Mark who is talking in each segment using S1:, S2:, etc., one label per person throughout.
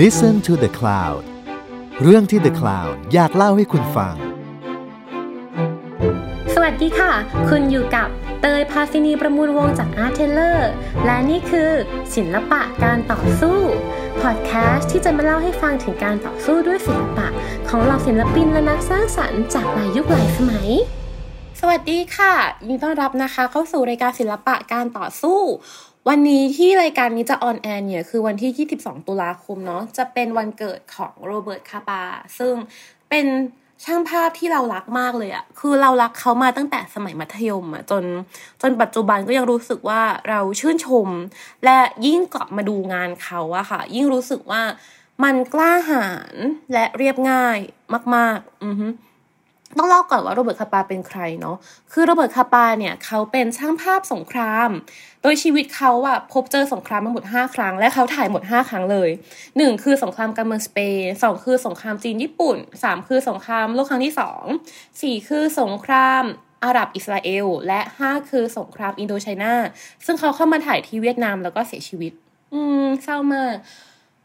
S1: Listen to the Cloud เรื่องที่ The Cloud อยากเล่าให้คุณฟัง
S2: สวัสดีค่ะ คุณอยู่กับเตยพาซินีประมูลวงจาก Art Taylor และนี่คือศิลปะการต่อสู้พอดแคสต์ที่จะมาเล่าให้ฟังถึงการต่อสู้ด้วยศิลปะ ของเหล่าศิลปินและนักสร้างสรรค์จากหลายยุคหลายสมัย สวัสดีค่ะ ยินดีต้อนรับนะคะ เข้าสู่รายการศิลปะการต่อสู้ วันนี้ที่รายการนี้จะ on air เนี่ยคือวันที่ 22 ตุลาคมเนาะจะเป็นวันเกิดของโรเบิร์ตคาปาซึ่งเป็นช่างภาพที่เรารักมากเลยอะคือเรารักเขามาตั้งแต่สมัยมัธยมอะจนจนปัจจุบันก็ยังรู้สึกว่าเราชื่นชม และยิ่งกลับมาดูงานเขาอะค่ะ ยิ่งรู้สึกว่ามันกล้าหาญและเรียบง่ายมาก ๆ อือฮึ ต้องเล่าก่อนว่าโรเบิร์ตคาปาเป็นใครเนาะ คือโรเบิร์ตคาปาเนี่ยเขาเป็นช่างภาพสงคราม โดยชีวิตเขาอะพบเจอสงครามมาหมด 5 ครั้ง และเขาถ่ายหมด 5 ครั้งเลย 1 คือสงครามกาเมืองสเปน2คือสงครามจีนญี่ปุ่น 3 คือสงครามโลกครั้งที่ 2 4 คือสงครามอาหรับอิสราเอล และ 5 คือสงครามอินโดไชนาซึ่งเขาเข้ามาถ่ายที่เวียดนามแล้วก็เสียชีวิต อืมเศร้ามาก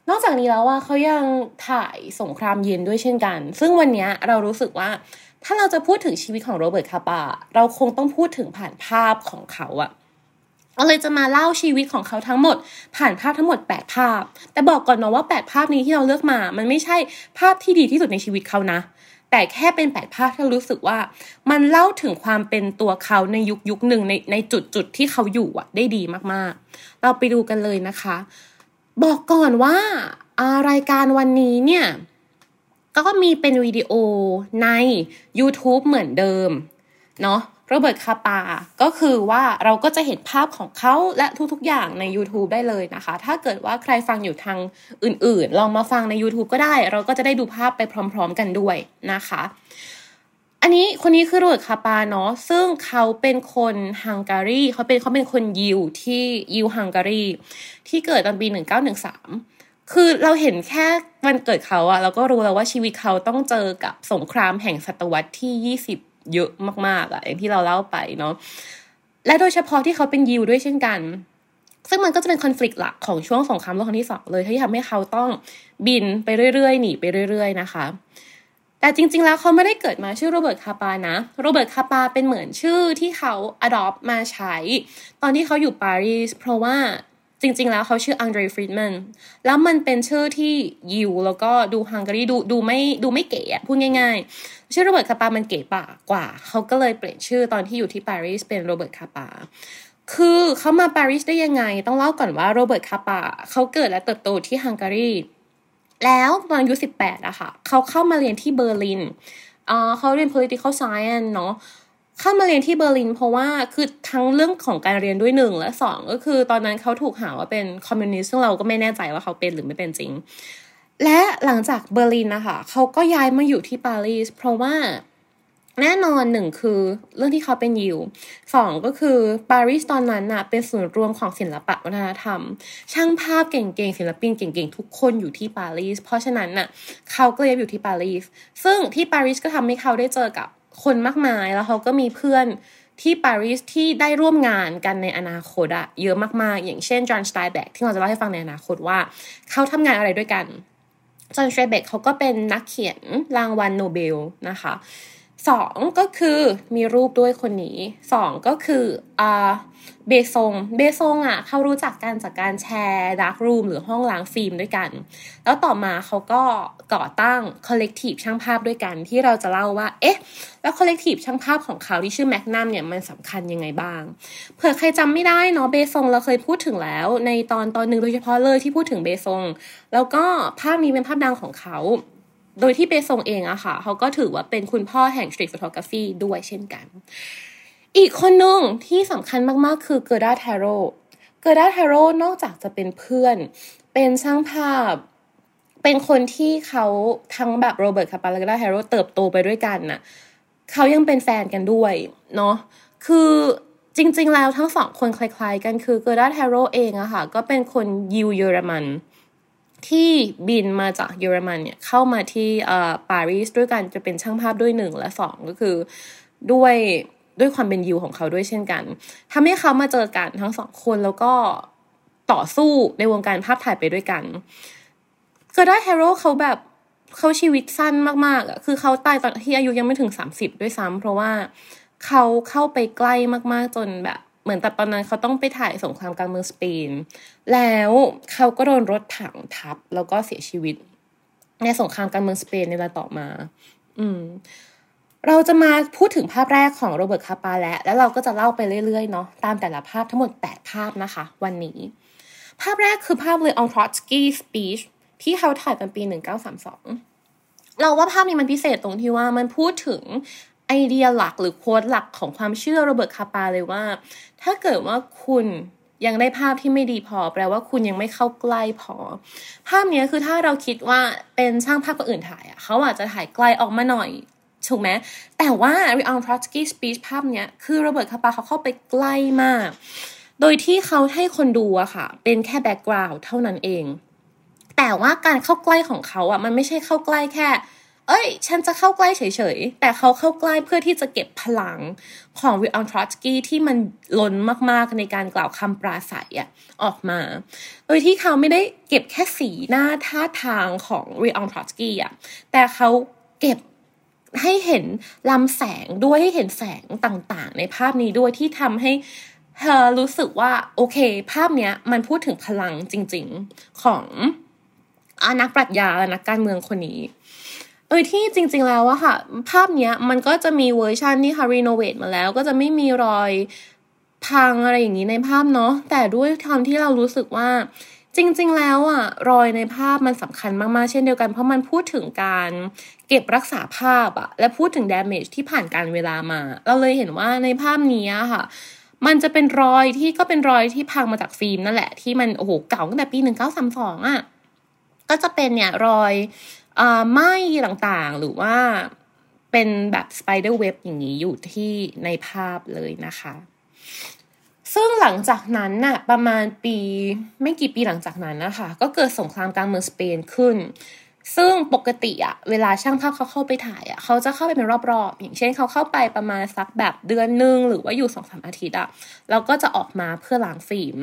S2: นอกจากนี้แล้วว่าเขายังถ่ายสงครามเย็นด้วยเช่นกัน ซึ่งวันนี้เรารู้สึกว่า ถ้าเราจะพูดถึงชีวิตของโรเบิร์ตคาปาเราคงต้องพูดถึงผ่านภาพของเขาอะเราเลยจะมาเล่าชีวิตของเขาทั้งหมด ผ่านภาพทั้งหมด 8 ภาพ แต่บอกก่อนนะว่า 8 ภาพนี้ที่เราเลือกมา มันไม่ใช่ภาพที่ดีที่สุดในชีวิตเขานะ แต่แค่เป็น 8 ภาพที่ร,รู้สึกว่า มันเล่าถึงความเป็นตัวเขาในยุคยุคหนึ่งในในจุดจุดที่เขาอยู่อะได้ดีมากๆ เราไปดูกันเลยนะคะ บอกก่อนว่ารายการวันนี้เนี่ย ก็มีเป็นวิดีโอใน YouTube เหมือนเดิมเนาะโรเบิร์ตคาปา ก็คือว่าเราก็จะเห็นภาพของเขาและทุกๆอย่างใน YouTube ได้เลยนะคะ ถ้าเกิดว่าใครฟังอยู่ทางอื่นๆ ลองมาฟังใน YouTube ก็ได้ เราก็จะได้ดูภาพไปพร้อมๆกันด้วยนะคะ อันนี้คนนี้คือโรเบิร์ตคาปาเนาะ ซึ่งเขาเป็นคนฮังการีเขาเป็นเขาเป็นคนยิวที่ยิวฮังการีที่เกิดตอนปี 1913 คือเราเห็นแค่วันเกิดเขาอะเราก็รู้แล้วว่าชีวิตเขาต้องเจอกับสงครามแห่งศตวรรษที่ 20 เยอะมากๆอะอย่างที่เราเล่าไปเนาะและโดยเฉพาะที่เขาเป็นยิวด้วยเช่นกัน ซึ่งมันก็จะเป็นคอน FLICT หลักของช่วงสงครามโลกครั้งที่สองเลยที่ทำให้เขาต้องบินไปเรื่อยๆ หนีไปเรื่อย ๆ นะคะแต่จริงๆ แล้วเขาไม่ได้เกิดมาชื่อโรเบิร์ตคาปานะ โรเบิร์ตคาปาเป็นเหมือนชื่อที่เขา adopt มาใช้ ตอนที่เขาอยู่ปารีสเพราะว่า จริง ๆ แล้วเขาชื่ออังเดรฟรีดแมนแล้วมันเป็นชื่อที่ยิวแล้วก็ดูฮังการีดูดูไม่ดูไม่เก๋อะพูดง่ายๆ ชื่อโรเบิร์ตคาปามันเก๋ป่ากว่า เขาก็เลยเปลี่ยนชื่อตอนที่อยู่ที่ปารีสเป็นโรเบิร์ตคาปาคือเขามาปารีสได้ยังไง ต้องเล่าก่อนว่าโรเบิร์ตคาปาเขาเกิดและเติบโตที่ฮังการีแล้วตอนอายุสิบแปดอะค่ะเขาเข้ามาเรียนที่เบอร์ลินอ่าเขาเรียน political science เนาะ เข้ามาเรียนที่เบอร์ลินเพราะว่าคือทั้งเรื่องของการเรียนด้วยหนึ่งและสองก็คือตอนนั้นเขาถูกหาว่าเป็นคอมมิวนิสต์ซึ่งเราก็ไม่แน่ใจว่าเขาเป็นหรือไม่เป็นจริง และหลังจากเบอร์ลินนะคะเขาก็ย้ายมาอยู่ที่ปารีสเพราะว่าแน่นอนหนึ่งคือเรื่องที่เขาเป็นยิวสองก็คือปารีสตอนนั้นน่ะเป็นศูนย์รวมของศิลปะวัฒนธรรม ช่างภาพเก่งๆศิลปินเก่งๆ ทุกคนอยู่ที่ปารีสเพราะฉะนั้นน่ะเขาก็เลยอยู่ที่ปารีสซึ่งที่ปารีสก็ทำให้เขาได้เจอกับ คนมากมายแล้วเขาก็มีเพื่อนที่ปารีสที่ได้ร่วมงานกันในอนาคตอะเยอะมากๆ อย่างเช่นจอห์นสไตน์เบ็กที่เราจะเล่าให้ฟังในอนาคตว่า เขาทำงานอะไรด้วยกันจอห์นสไตน์เบ็กเขาก็เป็นนักเขียนรางวัลโนเบลนะคะสองก็คือมีรูปด้วยคนนี้สองก็คืออ่า เบซง เบซงอะเขารู้จักกันจากการแชร์ darkroom หรือห้องล้างฟิล์มด้วยกัน แล้วต่อมาเขาก็ก่อตั้ง collective ช่างภาพด้วยกันที่เราจะเล่าว่า เอ๊ะ แล้ว collective ช่างภาพของเขาที่ชื่อแมกนัมเนี่ยมันสำคัญยังไงบ้าง เผื่อใครจำไม่ได้เนาะเบซงเราเคยพูดถึงแล้ว ในตอนตอนหนึ่งโดยเฉพาะเลยที่พูดถึงเบซง แล้วก็ภาพนี้เป็นภาพดังของเขา โดยที่เบซงเองอะค่ะเขาก็ถือว่าเป็นคุณพ่อแห่ง street photography ด้วยเช่นกัน อีกคนหนึ่งที่สำคัญมาก ๆ คือเกอร์ดาเทโรเกอร์ดาเทโรนอกจากจะเป็นเพื่อน เป็นช่างภาพ เป็นคนที่เขาทั้งแบบโรเบิร์ตคาปาและเกอร์ดาเทโรเติบโตไปด้วยกันน่ะเขายังเป็นแฟนกันด้วยเนาะคือจริง ๆ แล้วทั้งสองคนคล้าย ๆ กันคือเกอร์ดาเทโรเองอะค่ะ ก็เป็นคนยิวเยอรมันที่บินมาจากเยอรมันเนี่ยเข้ามาที่ปารีสด้วยกันจะเป็นช่างภาพด้วยหนึ่งและสองก็คือด้วย ด้วยความเป็นยิวของเขาด้วยเช่นกันทำให้เขามาเจอกันทั้งสองคนแล้วก็ต่อสู้ในวงการภาพถ่ายไปด้วยกันเกอร์ด้แฮโร่เขาแบบเขาชีวิตสั้นมากๆอะคือเขาตายตอนที่อายุยังไม่ถึงสามสิบด้วยซ้ำเพราะว่าเขาเข้าไปใกล้มากๆจนแบบ เหมือนแต่ตอนนั้นเขาต้องไปถ่ายสงครามกลางเมืองสเปนแล้วเขาก็โดนรถถังทับแล้วก็เสียชีวิต ในสงครามกลางเมืองสเปนในเวลาต่อมา อืม เราจะมาพูดถึงภาพแรกของโรเบิร์ตคาปาแล้วแล้วเราก็จะเล่าไปเรื่อยๆเนาะตามแต่ละภาพทั้งหมด 8 ภาพนะคะ วันนี้ ภาพแรกคือภาพเลออนทรอตสกี้ speech ที่เขาถ่ายตอนปี 1932 เราว่าภาพนี้มันพิเศษตรงที่ว่ามันพูดถึงไอเดียหลักหรือ quote หลักของความเชื่อโรเบิร์ตคาปาเลยว่า ถ้าเกิดว่าคุณยังได้ภาพที่ไม่ดีพอ แปลว่าคุณยังไม่เข้าใกล้พอ ภาพนี้คือถ้าเราคิดว่าเป็นช่างภาพคนอื่นถ่ายอะเขาอาจจะถ่ายไกลออกมาหน่อย ถูกไหมแต่ว่า r ิอัลทรอตสกี้สปีชภาพเนี้ยคือ Robert Capa เขาเข้าไปใกล้มาก โดยที่เขาให้คนดูอะค่ะ เป็นแค่ background เท่านั้นเอง แต่ว่าการเข้าใกล้ของเขาอะมันไม่ใช่เข้าใกล้แค่เอ้ย ฉันจะเข้าใกล้เฉยๆ แต่เขาเข้าใกล้เพื่อที่จะเก็บพลังของ Leon Trotsky ที่มันล้นมากๆในการกล่าวคำปราศัยอะออกมา โดยที่เขาไม่ได้เก็บแค่สีหน้าท่าทางของวิอัลทรอตสกี้อะแต่เขาเก็บ ให้เห็นลำแสงด้วยให้เห็นแสงต่างๆ ในภาพนี้ด้วยที่ทำให้เธอรู้สึกว่าโอเค ภาพเนี้ยมันพูดถึงพลังจริง ๆของอนักปรัชญาและนักการเมืองคนนี้โดยที่จริงๆแล้วอะค่ะ ภาพเนี้ยมันก็จะมีเวอร์ชันที่ค่ะรีโนเวทมาแล้ว ก็จะไม่มีรอยพังอะไรอย่างนี้ในภาพเนาะแต่ด้วยความที่เรารู้สึกว่า จริง ๆ แล้วอะรอยในภาพมันสำคัญมาก ๆ เช่นเดียวกันเพราะมันพูดถึงการเก็บรักษาภาพอะและพูดถึง damage ที่ผ่านการเวลามา เราเลยเห็นว่าในภาพนี้ค่ะ มันจะเป็นรอยที่ก็เป็นรอยที่พังมาจากฟิล์มนั่นแหละที่มันโอ้โหเก่าตั้งแต่ปีหนึ่งเก้าสามสองอะก็จะเป็นเนี่ยรอยอไหม้ต่างๆ หรือว่าเป็นแบบสไปเดอร์เว็บอย่างนี้อยู่ที่ในภาพเลยนะคะ ซึ่งหลังจากนั้นน่ะประมาณปีไม่กี่ปีหลังจากนั้นนะคะก็เกิดสงครามกลางเมืองสเปนขึ้น ซึ่งปกติอะเวลาช่างภาพเขาเข้าไปถ่ายอะเขาจะเข้าไปเป็นรอบๆ อย่างเช่นเขาเข้าไปประมาณสักแบบเดือนหนึ่งหรือว่าอยู่สองสามอาทิตย์อะแล้วก็จะออกมาเพื่อล้างฟิล์ม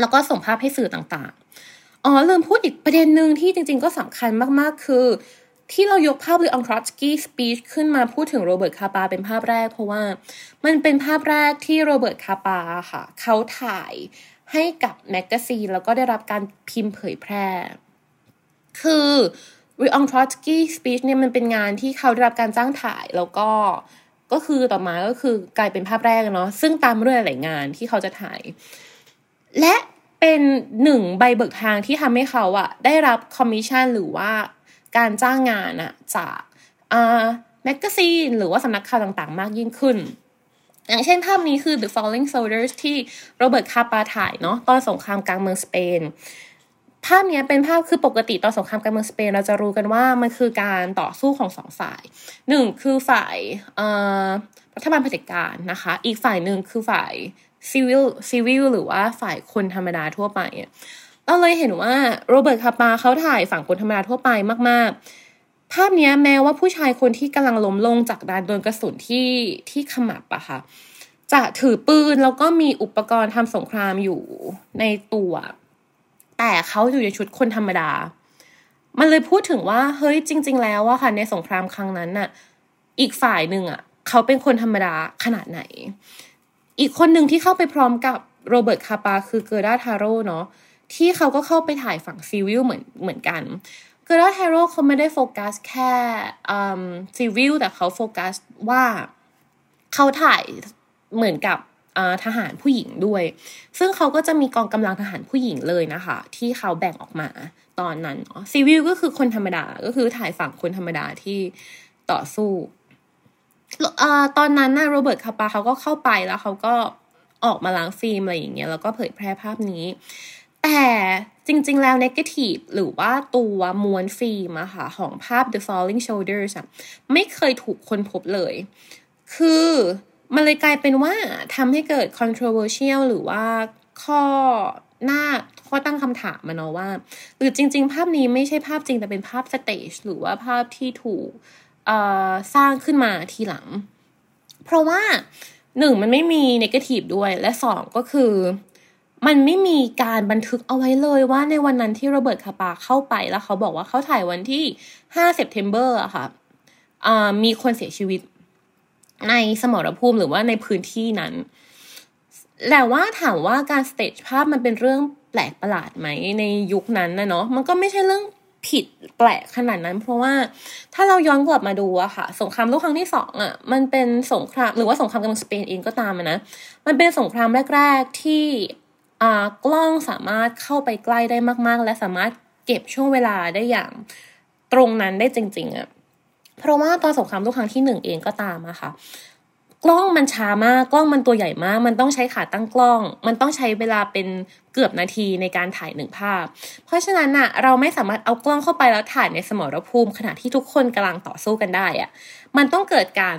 S2: แล้วก็ส่งภาพให้สื่อต่างๆอ๋อลืมพูดอีกประเด็นหนึ่งที่จริงๆก็สำคัญมากๆคือ ที่เรายกภาพ Leon Trotsky speech ขึ้นมาพูดถึง Robert Capa เป็นภาพแรก เพราะว่ามันเป็นภาพแรกที่ Robert Capa ค่ะ เขาถ่ายให้กับ magazine แล้วก็ได้รับการพิมพ์เผยแพร่ คือ Leon Trotsky speech เนี่ยมันเป็นงานที่เขาได้รับการจ้างถ่ายแล้วก็ก็คือต่อมาก็คือกลายเป็นภาพแรกเนาะซึ่งตามด้วยหลายงานที่เขาจะถ่าย และเป็นหนึ่งใบเบิกทางที่ทำให้เขาอะได้รับคอมมิชชั่นหรือว่า การจ้างงานอะจาก magazine หรือว่าสำนักข่าวต่างๆ มากยิ่งขึ้น อย่างเช่นภาพนี้คือ The Falling Soldier ที่ Robert Capa ถ่ายเนาะตอนสงครามกลางเมืองสเปนภาพนี้เป็นภาพคือปกติตอนสงครามกลางเมืองสเปนเราจะรู้กันว่ามันคือการต่อสู้ของสองฝ่ายหนึ่งคือฝ่ายรัฐบาลเผด็จการนะคะ อีกฝ่ายหนึ่งคือฝ่ายซีวิลซีวิลหรือว่าฝ่ายคนธรรมดาทั่วไป เราเลยเห็นว่าโรเบิร์ตคาปาเขาถ่ายฝั่งคนธรรมดาทั่วไปมาก ๆ ภาพนี้แม้ว่าผู้ชายคนที่กำลังล้มลงจากดานโดนกระสุนที่ที่ขมับอะค่ะ จะถือปืนแล้วก็มีอุปกรณ์ทำสงครามอยู่ในตัว แต่เขาอยู่ในชุดคนธรรมดา มันเลยพูดถึงว่าเฮ้ยจริง ๆ แล้วอะค่ะ ในสงครามครั้งนั้นน่ะ อีกฝ่ายหนึ่งอะเขาเป็นคนธรรมดาขนาดไหน อีกคนหนึ่งที่เข้าไปพร้อมกับ Robert Capa คือ Gerda Taro เนาะ ที่เขาก็เข้าไปถ่ายฝั่ง civil เหมือนเหมือนกัน Gerda Taro เขาไม่ได้โฟกัสแค่ civil แต่เขาโฟกัสว่าเขาถ่ายเหมือนกับทหารผู้หญิงด้วย ซึ่งเขาก็จะมีกองกำลังทหารผู้หญิงเลยนะคะ ที่เขาแบ่งออกมาตอนนั้นซีวิลก็คือคนธรรมดา ก็คือถ่ายฝั่งคนธรรมดาที่ต่อสู้ตอนนั้นนะโรเบิร์ตคาปาเขาก็เข้าไปแล้วเขาก็ออกมาล้างฟิล์มอะไรอย่างเงี้ยแล้วก็เผยแพร่ภาพนี้ แต่จริง ๆ แล้วเนกาทีฟหรือว่าตัวมวลฟิล์มอะค่ะของภาพ The Falling Shoulders อะไม่เคยถูกค้นพบเลย คือมันเลยกลายเป็นว่าทำให้เกิด controversial หรือว่าข้อหน้าข้อตั้งคำถามมาเนาะว่า หรือจริง ๆ ภาพนี้ไม่ใช่ภาพจริงแต่เป็นภาพ staged หรือว่าภาพที่ถูกสร้างขึ้นมาทีหลัง เพราะว่าหนึ่งมันไม่มี negative ด้วยและสองก็คือ มันไม่มีการบันทึกเอาไว้เลยว่าในวันนั้นที่ Robert Capa เข้าไปแล้วเขาบอกว่าเขาถ่ายวันที่5 September อะค่ะมีคนเสียชีวิตในสมรภูมิหรือว่าในพื้นที่นั้น แต่ว่าถามว่าการสเตจภาพมันเป็นเรื่องแปลกประหลาดไหมในยุคนั้นนะเนาะมันก็ไม่ใช่เรื่องผิดแปลกขนาดนั้น เพราะว่าถ้าเราย้อนกลับมาดูอะค่ะ สงครามโลกครั้งที่สองอะมันเป็นสงครามหรือว่าสงครามกับสเปนเองก็ตามนะ มันเป็นสงครามแรก ๆที่ กล้องสามารถเข้าไปใกล้ได้มากๆ และสามารถเก็บช่วงเวลาได้อย่างตรงนั้นได้จริงๆอะเพราะว่าตอนสงครามโลกครั้งที่หนึ่งเองก็ตามอะค่ะกล้องมันช้ามากกล้องมันตัวใหญ่มาก มันต้องใช้ขาตั้งกล้อง มันต้องใช้เวลาเป็นเกือบนาทีในการถ่ายหนึ่งภาพ เพราะฉะนั้นอะเราไม่สามารถเอากล้องเข้าไปแล้วถ่ายในสมรภูมิ ขณะที่ทุกคนกำลังต่อสู้กันได้อะมันต้องเกิดการ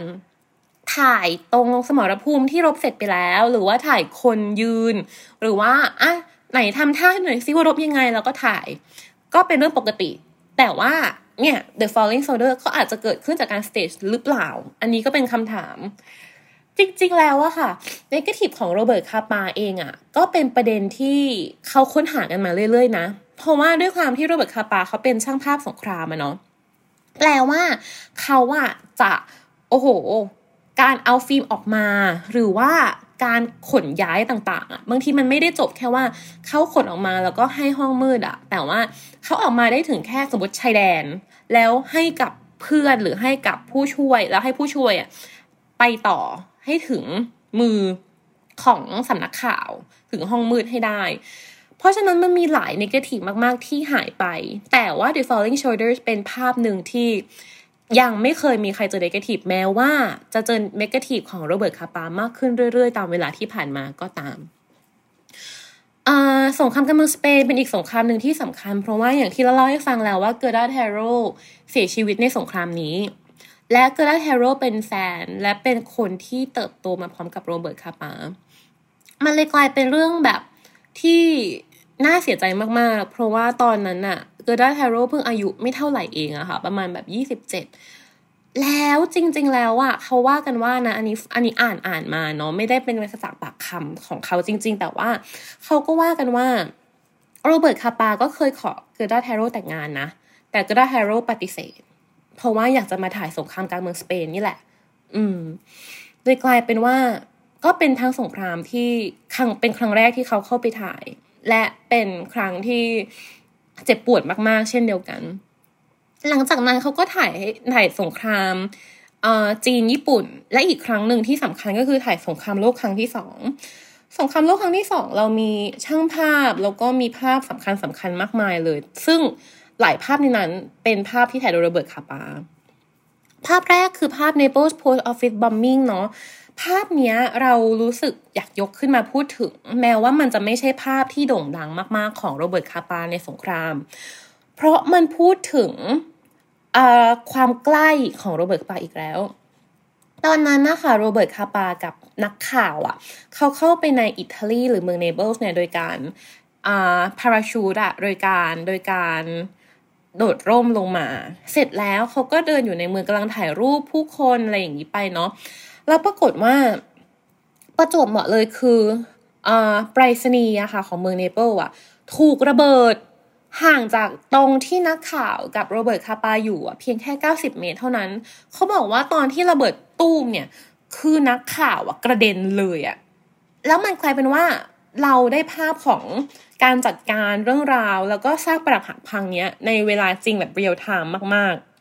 S2: ถ่ายตรงสมรภูมิที่รบเสร็จไปแล้ว หรือว่าถ่ายคนยืน หรือว่าอะไหนทำท่าหน่อยซิว่ารบยังไงแล้วก็ถ่าย ก็เป็นเรื่องปกติ แต่ว่าเนี่ย The Falling Soldier ก็อาจจะเกิดขึ้นจากการ stage หรือเปล่า อันนี้ก็เป็นคำถาม จริงๆ แล้วอะค่ะ negative ของ Robert Capa เองอะก็เป็นประเด็นที่เขาค้นหากันมาเรื่อยๆ นะ เพราะว่าด้วยความที่ Robert Capa เขาเป็นช่างภาพสงครามอะเนาะแปลว่าเขาอะจะ โอ้โห การเอาฟิล์มออกมา หรือว่าการขนย้ายต่างๆอะบางทีมันไม่ได้จบแค่ว่าเขาขนออกมาแล้วก็ให้ห้องมืดอะแต่ว่าเขาออกมาได้ถึงแค่สมมติชายแดน แล้วให้กับเพื่อนหรือให้กับผู้ช่วยแล้วให้ผู้ช่วยอะไปต่อให้ถึงมือของสำนักข่าวถึงห้องมืดให้ได้ เพราะฉะนั้นมันมีหลายนกาทีฟมาก ๆ ที่หายไป แต่ว่า The Falling Shoulders เป็นภาพหนึ่งที่ ยังไม่เคยมีใครเจอ negative แม้ว่าจะเจอ negative ของ Robert Capa มากขึ้นเรื่อยๆ ตามเวลาที่ผ่านมาก็ตามสงครามกลางเมืองสเปนเป็นอีกสงครามหนึ่งที่สำคัญ เพราะว่าอย่างที่เราเล่าให้ฟังแล้วว่า Gerda Taro เสียชีวิตในสงครามนี้ และ Gerda Taro เป็นแฟนและเป็นคนที่เติบโตมาพร้อมกับ Robert Capa มันเลยกลายเป็นเรื่องแบบที่น่าเสียใจมากๆ เพราะว่าตอนนั้นอะ Gerda Taro เพิ่งอายุไม่เท่าไหร่เองอะค่ะ ประมาณแบบยี่สิบเจ็ดแล้วจริง ๆ แล้วอะเขาว่ากันว่านะ อันนี้อันนี้อ่านอ่านมาเนาะไม่ได้เป็นภาษาปากคำของเขาจริง ๆ แต่ว่าเขาก็ว่ากันว่า Robert Capa ก็เคยขอ Gerda Taro แต่งงานนะ แต่ Gerda Taro ปฏิเสธ เพราะว่าอยากจะมาถ่ายสงครามกลางเมืองสเปนนี่แหละ อืม โดยกลายเป็นว่าก็เป็นทั้งสงครามที่ครั้งเป็นครั้งแรกที่เขาเข้าไปถ่าย และเป็นครั้งที่ เจ็บปวดมากๆ เช่นเดียวกัน หลังจากนั้นเขาก็ถ่ายถ่ายสงครามจีนญี่ปุ่น และอีกครั้งหนึ่งที่สำคัญก็คือถ่ายสงครามโลกครั้งที่สองสงครามโลกครั้งที่สองเรามีช่างภาพแล้วก็มีภาพสำคัญสำคัญมากมายเลย ซึ่งหลายภาพในนั้นเป็นภาพที่ถ่ายโดยโรเบิร์ตคาปาภาพแรกคือภาพ Naples Post Office Bombing เนาะ ภาพเนี้ยเรารู้สึกอยากยกขึ้นมาพูดถึง แม้ว่ามันจะไม่ใช่ภาพที่โด่งดังมากๆของ Robert Capa ในสงคราม เพราะมันพูดถึงความใกล้ของ Robert Capa อีกแล้ว ตอนนั้นนะคะ Robert Capa กับนักข่าวอะค่ะ เขาเข้าไปในอิตาลีหรือเมือง Naples เนี่ยโดยการ parachute อะโดยการโดยการโดดร่มลงมา เสร็จแล้วเขาก็เดินอยู่ในเมืองกำลังถ่ายรูปผู้คนอะไรอย่างนี้ไปเนาะ แล้วปรากฏว่าประจวบเหมาะเลยคืออ่าไปรษณีย์อะค่ะของเมือง Naples อะถูกระเบิดห่างจากตรงที่นักข่าวกับ Robert Capa อยู่อะเพียงแค่ 90 เมตรเท่านั้น เขาบอกว่าตอนที่ระเบิดตู้มเนี่ย คือนักข่าวกระเด็นเลยอะแล้วมันกลายเป็นว่าเราได้ภาพของการจัดการเรื่องราว แล้วก็สร้างปรักหักพังเนี้ยในเวลาจริงแบบ real time มากๆ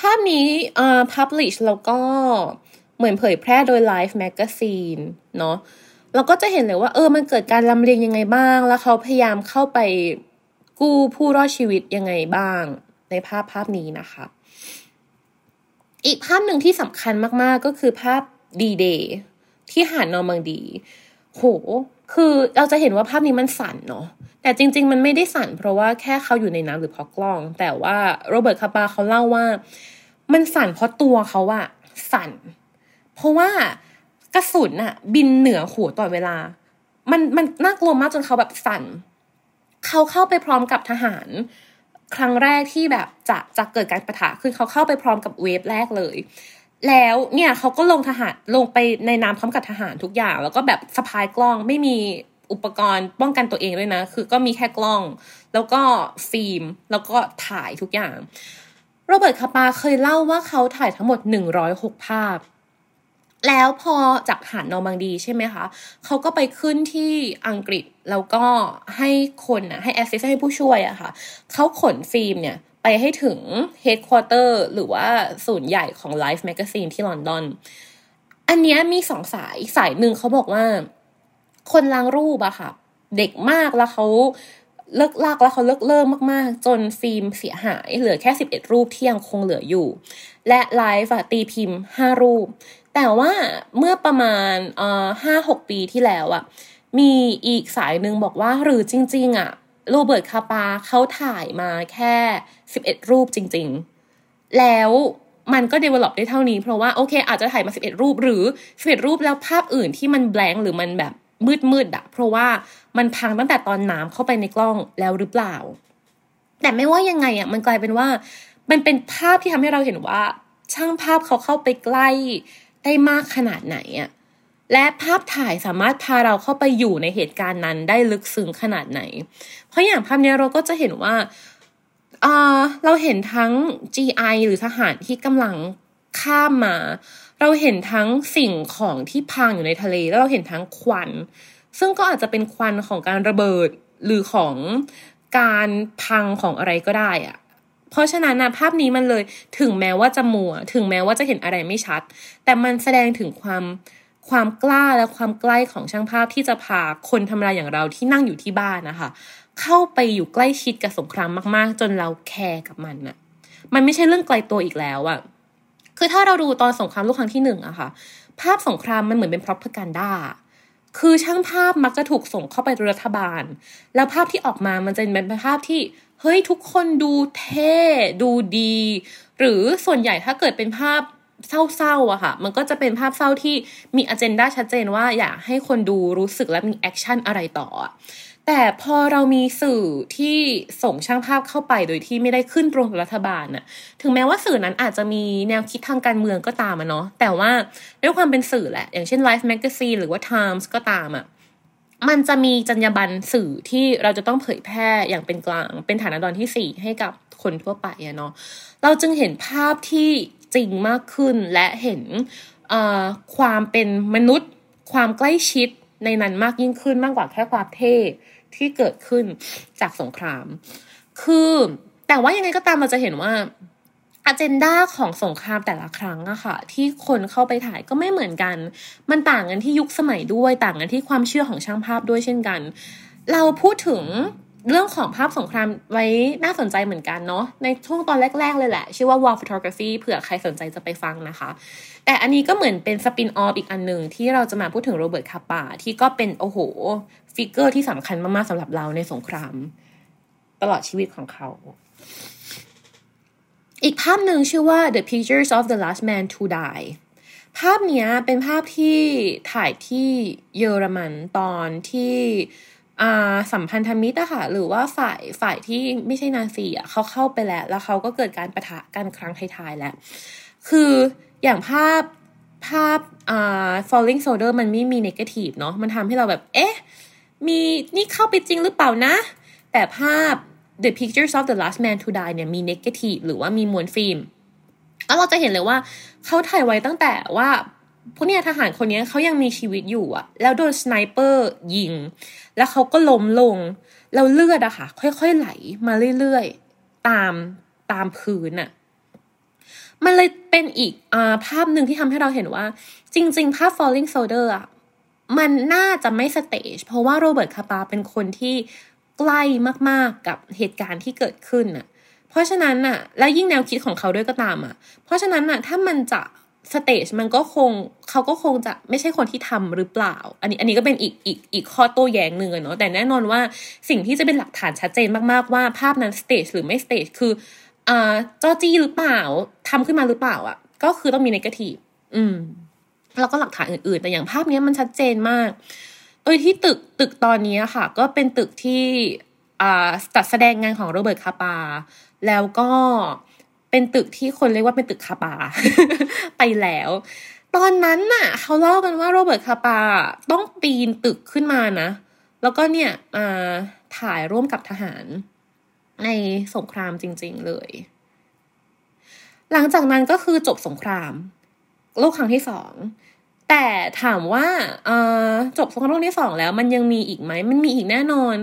S2: ภาพนี้เอ่อ publish แล้วก็เหมือนเผยแพร่โดย Life Magazine เนาะเราก็จะเห็นเลยว่าเออมันเกิดการลำเลียงยังไงบ้าง แล้วเขาพยายามเข้าไปกู้ผู้รอดชีวิตยังไงบ้าง ในภาพภาพนี้นะคะ อีกภาพหนึ่งที่สำคัญมากๆก็คือภาพดีเดย์ที่หาดนอร์มังดี โห คือเราจะเห็นว่าภาพนี้มันสั่นเนาะแต่จริง ๆ มันไม่ได้สั่น เพราะว่าแค่เขาอยู่ในน้ำหรือเพราะกล้อง แต่ว่าโรเบิร์ตคาปาเขาเล่าว่า มันสั่นเพราะตัวเขาอะสั่น เพราะว่ากระสุนอะบินเหนือหัวตลอดเวลา มันมันน่ากลัวมากจนเขาแบบสั่นเขาเข้าไปพร้อมกับทหาร ครั้งแรกที่แบบจะจะเกิดการประทะคือเขาเข้าไปพร้อมกับเวฟแรกเลย แล้วเนี่ยเขาก็ลงทหารลงไปในน้ำพร้อมกับทหารทุกอย่าง แล้วก็แบบสะพายกล้องไม่มีอุปกรณ์ป้องกันตัวเองด้วยนะ คือก็มีแค่กล้อง แล้วก็ฟิล์ม แล้วก็ถ่ายทุกอย่าง Robert Capa เคยเล่าว่าเขาถ่ายทั้งหมด 106 ภาพ แล้วพอจากหาดนอร์มังดีใช่ไหมคะ เขาก็ไปขึ้นที่อังกฤษ แล้วก็ให้คนอะให้แอสซิสให้ผู้ช่วยอะค่ะ เขาขนฟิล์มเนี่ย ไปให้ถึง headquarter หรือว่าศูนย์ใหญ่ของ Life Magazine ที่ลอนดอน อันนี้มีสองสายสายหนึ่งเขาบอกว่า คนล้างรูปอะค่ะ เด็กมากแล้วเขาเลิกลากแล้วเขาเลิกเริ่มาก ๆ จนฟิล์มเสียหายเหลือแค่สิบเอ็ดรูปที่ยังคงเหลืออยู่ และไลฟ์ตีพิมพ์ห้ารูป แต่ว่าเมื่อประมาณเอ่อห้าหกปีที่แล้วอะมีอีกสายหนึ่งบอกว่าหรือจริง ๆอะ โรเบิร์ตคาปาเขาถ่ายมาแค่สิบเอ็ดรูปจริง ๆ แล้วมันก็ develop ได้เท่านี้ เพราะว่า โอเค อาจจะถ่ายมาสิบเอ็ดรูป หรือสิบเอ็ดรูปแล้วภาพอื่นที่มันแบงหรือมันแบบมืดมืดอะเพราะว่ามันพังตั้งแต่ตอนน้ำเข้าไปในกล้องแล้วหรือเปล่า แต่ไม่ว่ายังไงอะมันกลายเป็นว่า มันเป็นภาพที่ทำให้เราเห็นว่า ช่างภาพเขาเข้าไปใกล้ได้มากขนาดไหนอะ และภาพถ่ายสามารถพาเราเข้าไปอยู่ในเหตุการณ์นั้นได้ลึกซึ้งขนาดไหน เพราะอย่างภาพนี้เราก็จะเห็นว่าเราเห็นทั้ง GI หรือทหารที่กำลังข้ามมา เราเห็นทั้งสิ่งของที่พังอยู่ในทะเล แล้วเราเห็นทั้งควัน ซึ่งก็อาจจะเป็นควันของการระเบิดหรือของการพังของอะไรก็ได้อะเพราะฉะนั้นนะภาพนี้มันเลยถึงแม้ว่าจะมัว ถึงแม้ว่าจะเห็นอะไรไม่ชัด แต่มันแสดงถึงความ ความกล้าและความใกล้ของช่างภาพที่จะพาคนทำลาอย่างเราที่นั่งอยู่ที่บ้านนะคะ เข้าไปอยู่ใกล้ชิดกับสงครามมาก ๆ จนเราแคร์กับมันน่ะ มันไม่ใช่เรื่องไกลตัวอีกแล้วอะคือถ้าเราดูตอนสงครามโลกครั้งที่หนึ่งอะค่ะ ภาพสงครามมันเหมือนเป็น propaganda คือช่างภาพมักจะถูกส่งเข้าไปรัฐบาล แล้วภาพที่ออกมามันจะเป็นภาพที่เฮ้ยทุกคนดูเท่ดูดี หรือส่วนใหญ่ถ้าเกิดเป็นภาพ เศร้าๆอะค่ะ มันก็จะเป็นภาพเศร้าที่มี agenda ชัดเจนว่าอยากให้คนดูรู้สึกและมี action อะไรต่อ แต่พอเรามีสื่อที่ส่งช่างภาพเข้าไปโดยที่ไม่ได้ขึ้นตรงกับรัฐบาลน่ะ ถึงแม้ว่าสื่อนั้นอาจจะมีแนวคิดทางการเมืองก็ตามอะเนาะ แต่ว่าด้วยความเป็นสื่อแหละ อย่างเช่น Life Magazine หรือว่า Times ก็ตามอะมันจะมีจรรยาบรรณสื่อที่เราจะต้องเผยแพร่อย่างเป็นกลาง เป็นฐานะดอนที่สี่ให้กับคนทั่วไปอะเนาะ เราจึงเห็นภาพที่ จริงมากขึ้นและเห็นความเป็นมนุษย์ ความใกล้ชิดในนั้นมากยิ่งขึ้นมากกว่าแค่ความเท่ที่เกิดขึ้นจากสงคราม คือแต่ว่ายังไงก็ตามเราจะเห็นว่าอเจนดาของสงครามแต่ละครั้งอะค่ะ ที่คนเข้าไปถ่ายก็ไม่เหมือนกัน มันต่างกันที่ยุคสมัยด้วยต่างกันที่ความเชื่อของช่างภาพด้วยเช่นกัน เราพูดถึง เรื่องของภาพสงครามไว้น่าสนใจเหมือนกันเนาะในช่วงตอนแรก ๆ เลยแหละ ชื่อว่า war photography เผื่อใครสนใจจะไปฟังนะคะ แต่อันนี้ก็เหมือนเป็น spin-off อีกอันหนึ่งที่เราจะมาพูดถึงโรเบิร์ตคาปาที่ก็เป็น โอ้โห figure ที่สำคัญมาก ๆสำหรับเราในสงคราม ตลอดชีวิตของเขา อีกภาพหนึ่งชื่อว่า The Pictures of the Last Man to Die ภาพนี้เป็นภาพที่ถ่ายที่เยอรมันตอนที่ สัมพันธมิตรอะค่ะหรือว่าฝ่ายฝ่ายที่ไม่ใช่นาซีอะเขาเข้าไปแล้ว แล้วเขาก็เกิดการปะทะกันครั้งท้ายๆแล้ว คืออย่างภาพภาพอ่า falling soldier มันไม่มี negative เนาะมันทำให้เราแบบ เอ๊ะ มีนี่เข้าไปจริงหรือเปล่านะ แต่ภาพ The Pictures of the Last Man to Die เนี่ยมี negative หรือว่ามีม้วนฟิล์มแล้วเราจะเห็นเลยว่าเขาถ่ายไว้ตั้งแต่ว่า พวกเนี้ยทหารคนนี้เขายังมีชีวิตอยู่อะแล้วโดน sniper ยิง แล้วเขาก็ล้มลง แล้วเลือดอะค่ะ ค่อยๆไหลมาเรื่อยๆ ตามตามพื้นอะมันเลยเป็นอีกอภาพหนึ่งที่ทำให้เราเห็นว่า จริง ๆ ภาพ falling soldier อะมันน่าจะไม่ stage เพราะว่าโรเบิร์ตคาปาเป็นคนที่ใกล้มากๆกับเหตุการณ์ที่เกิดขึ้นน่ะเพราะฉะนั้นน่ะและยิ่งแนวคิดของเขาด้วยก็ตามอะเพราะฉะนั้นน่ะถ้ามันจะ stage มันก็คงเขาก็คงจะไม่ใช่คนที่ทำหรือเปล่า อันนี้อันนี้ก็เป็นอีกอีกอีกข้อโต้แย้งหนึ่งเนาะแต่แน่นอนว่าสิ่งที่จะเป็นหลักฐานชัดเจนมากๆว่าภาพนั้น stage หรือไม่ stage คืออ่าจอจี้หรือเปล่าทำขึ้นมาหรือเปล่าอะ ก็คือต้องมี negative อืม แล้วก็หลักฐานอื่นๆ แต่อย่างภาพนี้มันชัดเจนมากโดยที่ตึกตึกตอนนี้ค่ะ ก็เป็นตึกที่จัดแสดงงานของโรเบิร์ตคาปา แล้วก็ เป็นตึกที่คนเรียกว่าเป็นตึกคาปา ไปแล้ว ตอนนั้นน่ะ เขาเล่ากันว่าโรเบิร์ตคาปาต้องปีนตึกขึ้นมานะ แล้วก็เนี่ยมาถ่ายร่วมกับทหารในสงครามจริง ๆเลย หลังจากนั้นก็คือจบสงคราม โลกครั้งที่สองแต่ถามว่าจบสงครามโลกที่สองแล้ว มันยังมีอีกไหม มันมีอีกแน่นอน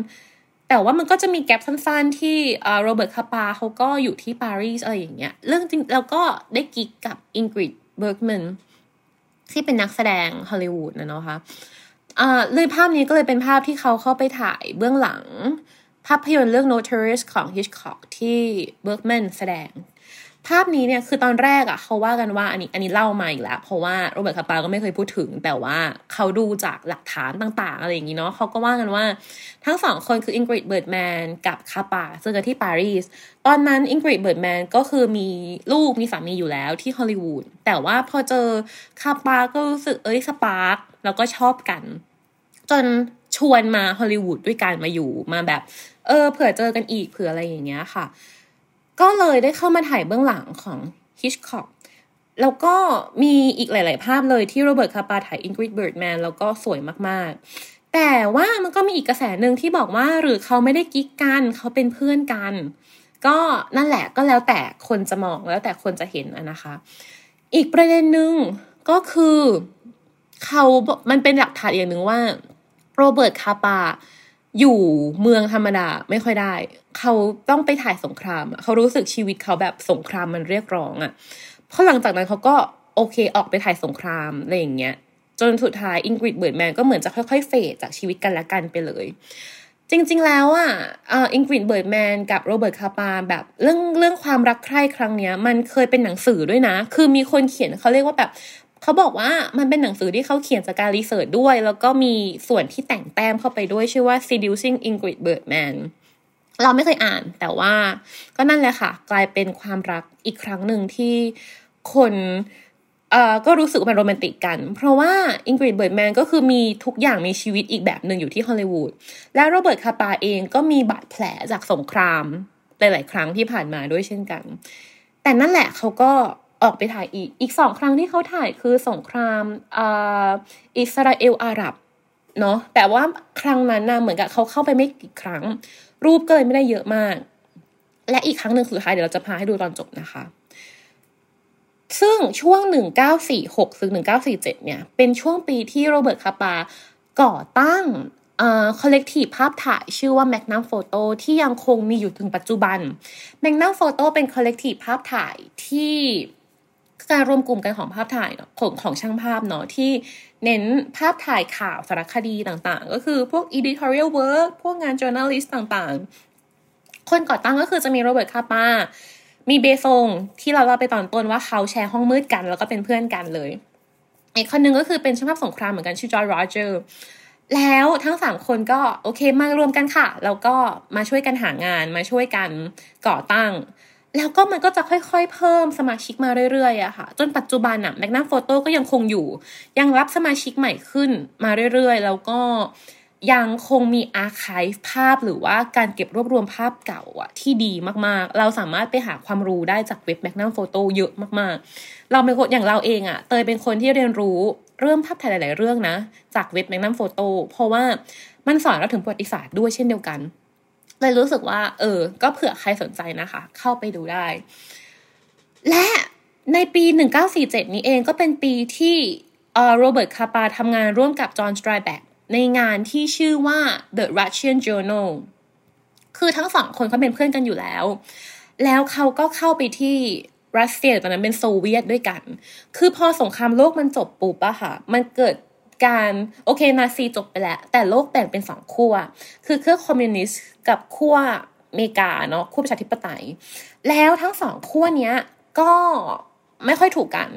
S2: แต่ว่ามันก็จะมีแกลบสั้นๆ ที่โรเบิร์ตคาปาเขาก็อยู่ที่ปารีสอะไรอย่างเงี้ย เรื่องจริงแล้วก็ได้กิ๊กกับอิงกริดเบิร์กแมนที่เป็นนักแสดงฮอลลีวูดนะเนาะคะอ่าเลยภาพนี้ก็เลยเป็นภาพที่เขาเข้าไปถ่ายเบื้องหลัง ภาพยนตร์เรื่อง Notorious ของ Hitchcock ที่เบิร์กแมนแสดง ภาพนี้เนี่ยคือตอนแรกอะ่ะเขาว่ากันว่าอันนี้อันนี้เล่ามาอีกแล้ว เพราะว่าโรเบิร์ตคาปาก็ไม่เคยพูดถึง แต่ว่าเขาดูจากหลักฐานต่างๆ อะไรอย่างนี้เนาะเขาก็ว่ากันว่าทั้งสองคนคืออิงกริดเบิร์กแมนกับคาปาเจอกันที่ปารีสตอนนั้นอิงกริดเบิร์กแมนก็คือมีลูกมีสามีอยู่แล้วที่ฮอลลีวูดแต่ว่าพอเจอคาปาก็รู้สึกเอ้ย spark แล้วก็ชอบกัน จนชวนมาฮอลลีวูดด้วยกันมาอยู่มาแบบ เออเผื่อเจอกันอีกเผื่ออะไรอย่างเงี้ยค่ะ ก็เลยได้เข้ามาถ่ายเบื้องหลังของฮิชคอกแล้วก็มีอีกหลาย ๆ ภาพเลยที่โรเบิร์ตคาปาถ่ายอิงกริดเบิร์กแมนแล้วก็สวยมาก ๆ แต่ว่ามันก็มีอีกกระแสหนึ่งที่บอกว่าหรือเขาไม่ได้กิ๊กกันเขาเป็นเพื่อนกัน ก็นั่นแหละก็แล้วแต่คนจะมองแล้วแต่คนจะเห็นนะคะ อีกประเด็นหนึ่งก็คือเขา มันเป็นหลักฐานอย่างหนึ่งว่าโรเบิร์ตคาปา อยู่เมืองธรรมดาไม่ค่อยได้ เขาต้องไปถ่ายสงครามเขารู้สึกชีวิตเขาแบบสงครามมันเรียกร้องอะ่ะเพราะหลังจากนั้นเขาก็โอเคออกไปถ่ายสงครามอะไรอย่างเงี้ยจนสุดท้ายอิงกริดเบิร์ดแมนก็เหมือนจะค่อยๆเฟดจากชีวิตกันและกันไปเลย จริง ๆ แล้วอะอิงกริดเบิร์ดแมนกับโรเบิร์ตคาปาแบบเรื่องเรื่องความรักใคร่ครั้งเนี้ย มันเคยเป็นหนังสือด้วยนะ คือมีคนเขียนเขาเรียกว่าแบบ เขาบอกว่ามันเป็นหนังสือที่เขาเขียนจากการรีเสิร์ชด้วย แล้วก็มีส่วนที่แต่งแต้มเข้าไปด้วยชื่อว่า seducing Ingrid Bergman เราไม่เคยอ่านแต่ว่าก็นั่นแหละค่ะ กลายเป็นความรักอีกครั้งหนึ่งที่คนเอ่อก็รู้สึกว่าเป็นโรแมนติกกัน เพราะว่าอิงกริดเบิร์กแมนก็คือมีทุกอย่างมีชีวิตอีกแบบหนึ่งอยู่ที่ฮอลลีวูดและโรเบิร์ตคาปาเองก็มีบาดแผลจากสงคราม หลาย ๆ ครั้งที่ผ่านมาด้วยเช่นกัน แต่นั่นแหละเขาก็ ออกไปถ่ายอีก อีกสองครั้งที่เขาถ่ายคือสงครามอิสราเอลอาหรับเนาะแต่ว่าครั้งนั้นนะเหมือนกับเขาเข้าไปไม่กี่ครั้ง รูปก็เลยไม่ได้เยอะมาก และอีกครั้งหนึ่งสุดท้ายเดี๋ยวเราจะพาให้ดูตอนจบนะคะ ซึ่งช่วง 1946ถึง1947 เนี่ย เป็นช่วงปีที่โรเบิร์ตคาปาก่อตั้ง collective ภาพถ่ายชื่อว่า Magnum Photo ที่ยังคงมีอยู่ถึงปัจจุบัน Magnum Photo เป็น collective ภาพถ่ายที่ การรวมกลุ่มกันของภาพถ่ายของของช่างภาพเนาะที่เน้นภาพถ่ายข่าวสารคดีต่างๆ ก็คือพวก editorial work พวกงาน journalist ต่างๆ คนก่อตั้งก็คือจะมีโรเบิร์ตคาปามีเบรซงที่เราเล่าไปตอนต้นว่าเขาแชร์ห้องมืดกัน แล้วก็เป็นเพื่อนกันเลย อีกคนนึงก็คือเป็นช่างภาพสงครามเหมือนกันชื่อจอร์จโรเจอร์แล้วทั้งสามคนก็โอเคมารวมกันค่ะ แล้วก็มาช่วยกันหางานมาช่วยกันก่อตั้ง แล้วก็มันก็จะค่อยๆ เพิ่มสมาชิกมาเรื่อยๆอะค่ะ จนปัจจุบันอะ Magnum Photo ก็ยังคงอยู่ ยังรับสมาชิกใหม่ขึ้นมาเรื่อยๆ แล้วก็ยังคงมี archive ภาพหรือว่าการเก็บรวบรวมภาพเก่าอะที่ดีมากๆ เราสามารถไปหาความรู้ได้จากเว็บแมกนัมโฟโต้เยอะมากๆ เราเป็นคนอย่างเราเองอะเตยเป็นคนที่เรียนรู้เรื่องภาพถ่ายหลาย ๆ เรื่องนะ จากเว็บแมกนัมโฟโต้เพราะว่ามันสอนเราถึงประวัติศาสตร์ด้วยเช่นเดียวกัน เลยรู้สึกว่า เออ ก็เผื่อใครสนใจนะคะ เข้าไปดูได้ และในปี 1947 นี้เองก็เป็นปีที่โรเบิร์ตคาปาทำงานร่วมกับจอห์นสไตรแบกในงานที่ชื่อว่า The Russian Journal คือทั้งสองคนเขาเป็นเพื่อนกันอยู่แล้ว แล้วเขาก็เข้าไปที่รัสเซียตอนนั้นเป็นโซเวียตด้วยกัน คือพอสงครามโลกมันจบปุ๊บอะค่ะ มันเกิด การโอเคนาซีจบไปแล้ว แต่โลกแบ่งเป็นสองขั้วคือขั้วคอมมิวนิสต์กับขั้วอเมริกาเนาะขั้วประชาธิปไตย แล้วทั้งสองขั้วเนี้ยก็ไม่ค่อยถูกกัน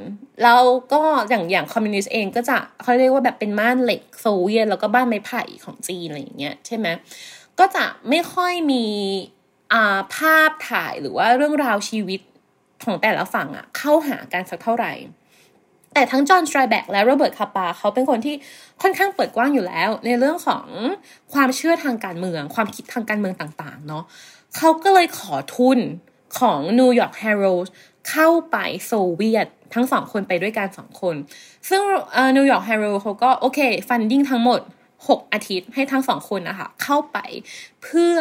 S2: แล้วก็อย่างอย่างคอมมิวนิสต์เองก็จะเขาเรียกว่าแบบเป็นม่านเหล็กโซเวียตแล้วก็ม่านไม้ไผ่ของจีนอะไรอย่างเงี้ยใช่ไหมก็จะไม่ค่อยมีอ่าภาพถ่ายหรือว่าเรื่องราวชีวิตของแต่ละฝั่งอะเข้าหากันสักเท่าไหร่ แต่ทั้งจอห์นสไตน์เบ็กและโรเบิร์ตคาปาเขาเป็นคนที่ค่อนข้างเปิดกว้างอยู่แล้ว ในเรื่องของความเชื่อทางการเมือง ความคิดทางการเมืองต่างๆเนาะเขาก็เลยขอทุนของ New York Herald เข้าไปโซเวียตทั้งสองคนไปด้วยกันสองคน ซึ่ง New York Herald เขาก็โอเค funding ทั้งหมดหกอาทิตย์ให้ทั้งสองคนนะคะเข้าไปเพื่อ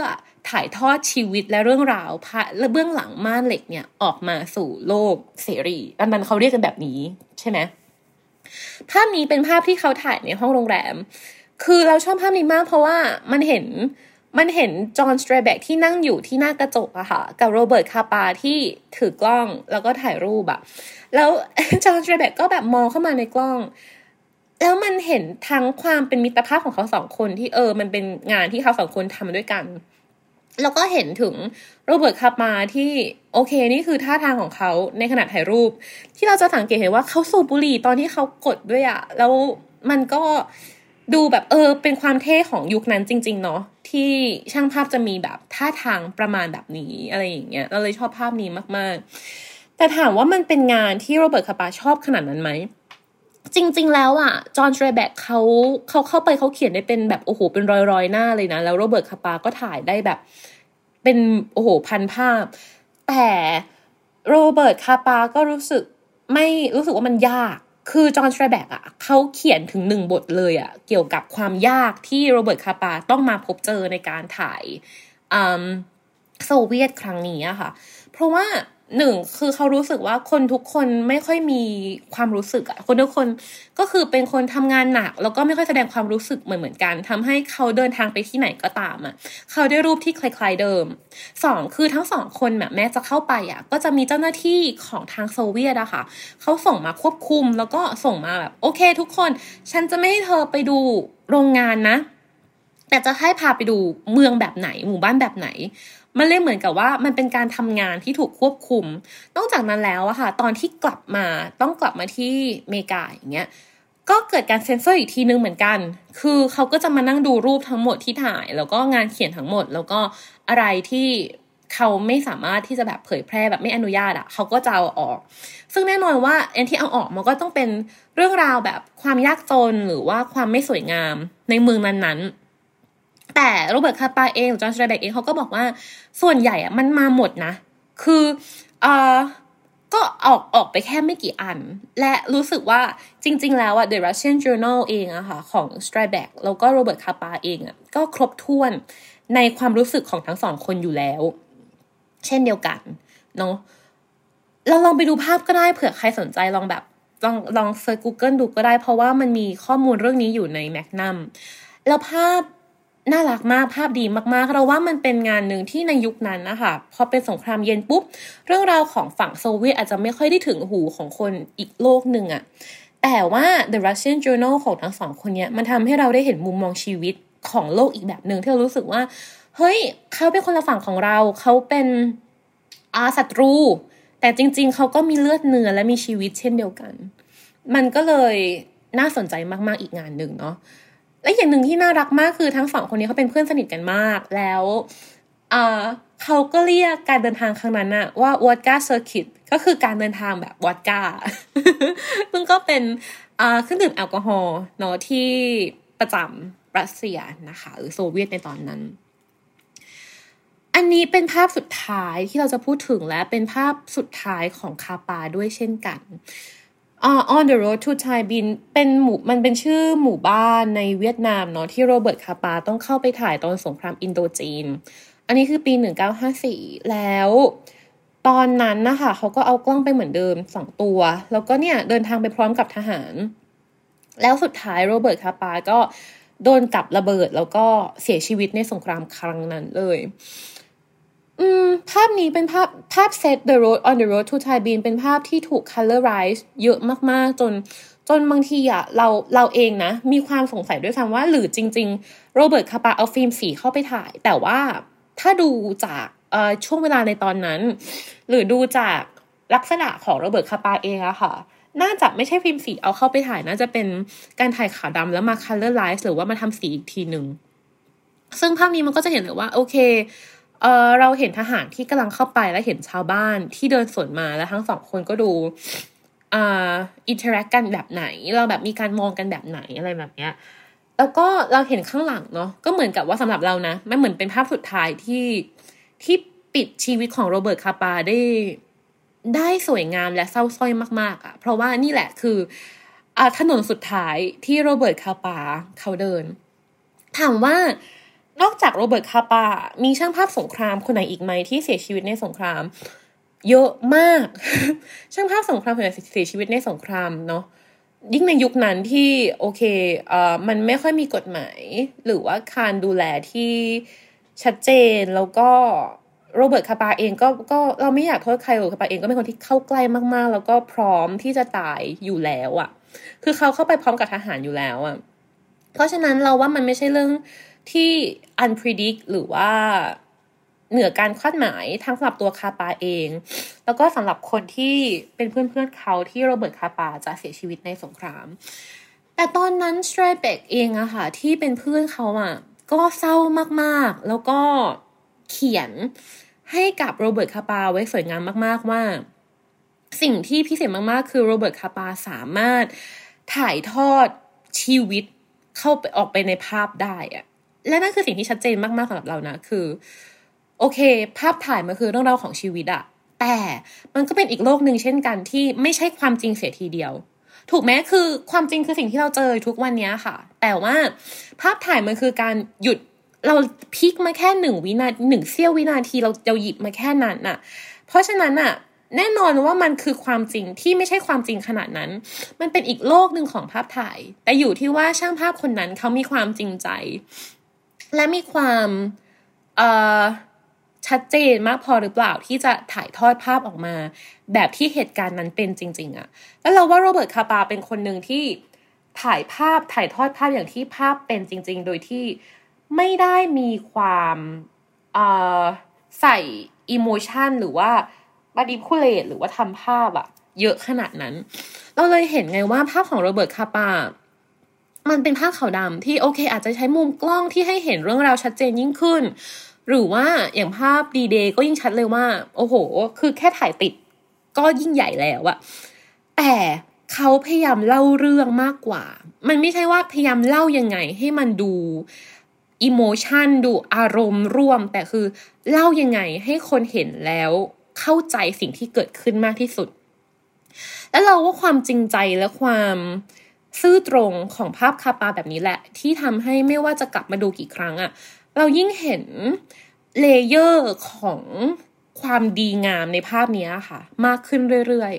S2: ถ่ายทอดชีวิตและเรื่องราวและเบื้องหลังม่านเหล็กเนี่ยออกมาสู่โลกเสรีอันนั้นเขาเรียกกันแบบนี้ใช่ไหมภาพนี้เป็นภาพที่เขาถ่ายในห้องโรงแรม คือเราชอบภาพนี้มากเพราะว่ามันเห็นมันเห็นจอห์นสไตน์เบกที่นั่งอยู่ที่หน้ากระจกอะค่ะ กับโรเบิร์ตคาปาที่ถือกล้องแล้วก็ถ่ายรูปอะแล้วจอห์นสเตรแบกก็แบบมองเข้ามาในกล้อง แล้วมันเห็นทั้งความเป็นมิตรภาพของเขาสองคนที่เออ มันเป็นงานที่เขาสองคนทำด้วยกัน แล้วก็เห็นถึงโรเบิร์ตคาปาที่โอเคนี่คือท่าทางของเขาในขณะถ่ายรูป ที่เราจะสังเกตเห็นว่าเขาสูบบุหรี่ตอนที่เขากดด้วยอะแล้วมันก็ดูแบบเออเป็นความเท่ของยุคนั้นจริง ๆ เนาะที่ช่างภาพจะมีแบบท่าทางประมาณแบบนี้อะไรอย่างเงี้ยเราเลยชอบภาพนี้มากๆ แต่ถามว่ามันเป็นงานที่โรเบิร์ตคาปาชอบขนาดนั้นไหม จริง ๆ แล้วอะจอห์นสไตน์เบกเขาเขาเข้าไปเขาเขียนได้เป็นแบบโอ้โหเป็นร้อยๆหน้าเลยนะ แล้วโรเบิร์ตคาปาก็ถ่ายได้แบบ เป็นโอ้โหพันภาพ แต่โรเบิร์ตคาปาก็รู้สึกไม่รู้สึกว่ามันยากคือจอห์นสไตน์เบกอะเขาเขียนถึงหนึ่งบทเลยอะเกี่ยวกับความยากที่โรเบิร์ตคาปาต้องมาพบเจอในการถ่ายโซเวียตครั้งนี้อะค่ะ เพราะว่า หนึ่งคือเขารู้สึกว่าคนทุกคนไม่ค่อยมีความรู้สึกอะคนทุกคนก็คือเป็นคนทำงานหนัก แล้วก็ไม่ค่อยแสดงความรู้สึกเหมือนเหมือนกันทำให้เขาเดินทางไปที่ไหนก็ตามอะเขาได้รูปที่คล้าย ๆเดิมสองคือทั้งสองคนแบบแม้จะเข้าไปอะก็จะมีเจ้าหน้าที่ของทางโซเวียตอะค่ะเขาส่งมาควบคุมแล้วก็ส่งมาแบบโอเค ทุกคน ฉันจะไม่ให้เธอไปดูโรงงานนะ แต่จะให้พาไปดูเมืองแบบไหนหมู่บ้านแบบไหน มันเลยเหมือนกับว่ามันเป็นการทำงานที่ถูกควบคุมนอกจากนั้นแล้วอะค่ะ ตอนที่กลับมาต้องกลับมาที่เมกาอย่างเงี้ยก็เกิดการเซ็นเซอร์อีกทีนึงเหมือนกัน คือเขาก็จะมานั่งดูรูปทั้งหมดที่ถ่าย แล้วก็งานเขียนทั้งหมด แล้วก็อะไรที่เขาไม่สามารถที่จะแบบเผยแพร่แบบไม่อนุญาตอะเขาก็จะเอาออก ซึ่งแน่นอนว่าเอ็นที่เอาออกมันก็ต้องเป็นเรื่องราวแบบความยากจนหรือว่าความไม่สวยงามในเมืองนั้นๆ แต่โรเบิร์ตคาปาเองจอห์นสไตน์เบกเองเขาก็บอกว่าส่วนใหญ่อะมันมาหมดนะ คือเออก็ออกออกไปแค่ไม่กี่อัน และรู้สึกว่าจริง ๆ แล้วอะ The Russian Journal เองอะค่ะของ s t r y b a c แล้วก็โรเบิร์ตคาปาเองอะก็ครบถ้วนในความรู้สึกของทั้งสองคนอยู่แล้ว เช่นเดียวกันเนาะเราลองไปดูภาพก็ได้เผื่อใครสนใจลองแบบลองลอง search Google ดูก็ได้เพราะว่ามันมีข้อมูลเรื่องนี้อยู่ในแมกนัมแล้วภาพ น่ารักมากภาพดีมากๆ เราว่ามันเป็นงานหนึ่งที่ในยุคนั้นนะคะพอเป็นสงครามเย็นปุ๊บ เรื่องราวของฝั่งโซเวียตอาจจะไม่ค่อยได้ถึงหูของคนอีกโลกหนึ่งอะแต่ว่า The Russian Journal ของทั้งสองคนเนี้ยมันทำให้เราได้เห็นมุมมองชีวิตของโลกอีกแบบหนึ่งที่เรารู้สึกว่า เฮ้ย เขาเป็นคนละฝั่งของเรา เขาเป็นอาศัตรู แต่จริง ๆ เขาก็มีเลือดเนื้อและมีชีวิตเช่นเดียวกัน มันก็เลยน่าสนใจมากๆอีกงานหนึ่งเนาะ และอย่างหนึ่งที่น่ารักมากคือทั้งสองคนนี้เขาเป็นเพื่อนสนิทกันมาก แล้วเขาก็เรียกการเดินทางครั้งนั้นอะว่า vodka circuit ก็คือการเดินทางแบบวอดก้าซึ่งก็เป็นเครื่องดื่มแอลกอฮอล์เนาะที่ประจำรัสเซียนะคะ หรือโซเวียตในตอนนั้น อันนี้เป็นภาพสุดท้ายที่เราจะพูดถึงและเป็นภาพสุดท้ายของคาปาด้วยเช่นกัน อ่า on the road to Thai Binh เป็นหมู่มันเป็นชื่อหมู่บ้านในเวียดนามเนาะที่โรเบิร์ตคาปาต้องเข้าไปถ่ายตอนสงครามอินโดจีน อันนี้คือปี 1954 แล้ว ตอนนั้นนะคะเขาก็เอากล้องไปเหมือนเดิมสองตัว แล้วก็เนี่ยเดินทางไปพร้อมกับทหาร แล้วสุดท้ายโรเบิร์ตคาปาก็โดนกับระเบิดแล้วก็เสียชีวิตในสงครามครั้งนั้นเลย อืม ภาพนี้เป็นภาพภาพเซต The Road on the Road to Thai Binh เป็นภาพที่ถูก colorize เยอะมากๆ จนจนบางทีอะเราเราเองนะ มีความสงสัยด้วยซ้ำว่า หรือจริง ๆ โรเบิร์ตคาปาเอาฟิล์มสีเข้าไปถ่าย แต่ว่าถ้าดูจากช่วงเวลาในตอนนั้น หรือดูจากลักษณะของโรเบิร์ตคาปาเองอะค่ะ น่าจะไม่ใช่ฟิล์มสีเอาเข้าไปถ่าย น่าจะเป็นการถ่ายขาวดำแล้วมา colorize หรือว่ามาทำสีอีกทีหนึ่งซึ่งภาพนี้มันก็จะเห็นเลยว่า โอเค เออเราเห็นทหารที่กำลังเข้าไปแล้วเห็นชาวบ้านที่เดินสวนมาแล้วทั้งสองคนก็ดูอ่า interact กันแบบไหน เราแบบมีการมองกันแบบไหนอะไรแบบเนี้ยแล้วก็เราเห็นข้างหลังเนาะก็เหมือนกับว่าสำหรับเรานะมันเหมือนเป็นภาพสุดท้ายที่ที่ปิดชีวิตของโรเบิร์ตคาปาได้ได้สวยงามและเศร้าสร้อยมาก ๆอะ เพราะว่านี่แหละคืออถนนสุดท้ายที่โรเบิร์ตคาปาเขาเดิน ถามว่า นอกจากโรเบิร์ตคาปา มีช่างภาพสงครามคนไหนอีกไหมที่เสียชีวิตในสงคราม เยอะมาก ช่างภาพสงครามคนไหนเสียชีวิตในสงครามเนาะยิ่งในยุคนั้นที่โอเคเอ่อมันไม่ค่อยมีกฎหมาย หรือว่าการดูแลที่ชัดเจนแล้วก็โรเบิร์ตคาปาเองก็ก็เราไม่อยากโทษใครโรเบิร์ตคาปาเองก็เป็นคนที่เข้าใกล้มากๆ แล้วก็พร้อมที่จะตายอยู่แล้วอะ่ะ คือเขาเข้าไปพร้อมกับทหารอยู่แล้วอะ่ะ เพราะฉะนั้นเราว่ามันไม่ใช่เรื่อง ที่ unpredict หรือว่าเหนือการคาดหมายทั้งสำหรับตัวคาปาเอง แล้วก็สำหรับคนที่เป็นเพื่อนๆเขาที่โรเบิร์ตคาปาจะเสียชีวิตในสงคราม แต่ตอนนั้นสไตน์เบกเองอะค่ะ ที่เป็นเพื่อนเขาอะก็เศร้ามากๆ แล้วก็เขียนให้กับโรเบิร์ตคาปาไว้สวยงามมากๆว่า สิ่งที่พิเศษมากๆ คือโรเบิร์ตคาปาสามารถถ่ายทอดชีวิตเข้าไปออกไปในภาพได้อะ และนั่นคือสิ่งที่ชัดเจนมากๆสำหรับเรานะ คือ โอเค ภาพถ่ายมันคือเรื่องราวของชีวิตอะแต่มันก็เป็นอีกโลกหนึ่งเช่นกันที่ไม่ใช่ความจริงเสียทีเดียว ถูกไหมคือความจริงคือสิ่งที่เราเจอทุกวันนี้ค่ะ แต่ว่าภาพถ่ายมันคือการหยุดเราพิกมาแค่หนึ่งวินาทีหนึ่งเสี้ยววินาทีเราเราหยิบมาแค่นั้นน่ะ เพราะฉะนั้นน่ะแน่นอนว่ามันคือความจริงที่ไม่ใช่ความจริงขนาดนั้น มันเป็นอีกโลกหนึ่งของภาพถ่าย แต่อยู่ที่ว่าช่างภาพคนนั้นเขามีความจริงใจ และมีความชัดเจนมากพอหรือเปล่าที่จะถ่ายทอดภาพออกมา แบบที่เหตุการณ์นั้นเป็นจริง ๆอะแล้วเราว่าโรเบิร์ตคาปาเป็นคนหนึ่งที่ถ่ายภาพถ่ายทอดภาพอย่างที่ภาพเป็นจริง ๆ โดยที่ไม่ได้มีความใส่ emotion หรือว่า manipulate หรือว่าทำภาพอะเยอะขนาดนั้น เราเลยเห็นไงว่าภาพของโรเบิร์ตคาปา มันเป็นภาพขาวดำที่โอเค อาจจะใช้มุมกล้องที่ให้เห็นเรื่องราวชัดเจนยิ่งขึ้น หรือว่าอย่างภาพดีเดย์ก็ยิ่งชัดเลยว่า โอ้โห คือแค่ถ่ายติดก็ยิ่งใหญ่แล้วอะแต่เขาพยายามเล่าเรื่องมากกว่า มันไม่ใช่ว่าพยายามเล่ายังไงให้มันดูอิโมชันดูอารมณ์ร่วม แต่คือเล่ายังไงให้คนเห็นแล้วเข้าใจสิ่งที่เกิดขึ้นมากที่สุด แล้วเราว่าความจริงใจและความ ซื่อตรงของภาพคาปาแบบนี้แหละ ที่ทำให้ไม่ว่าจะกลับมาดูกี่ครั้งอะเรายิ่งเห็น layer ของความดีงามในภาพนี้ค่ะ มากขึ้นเรื่อย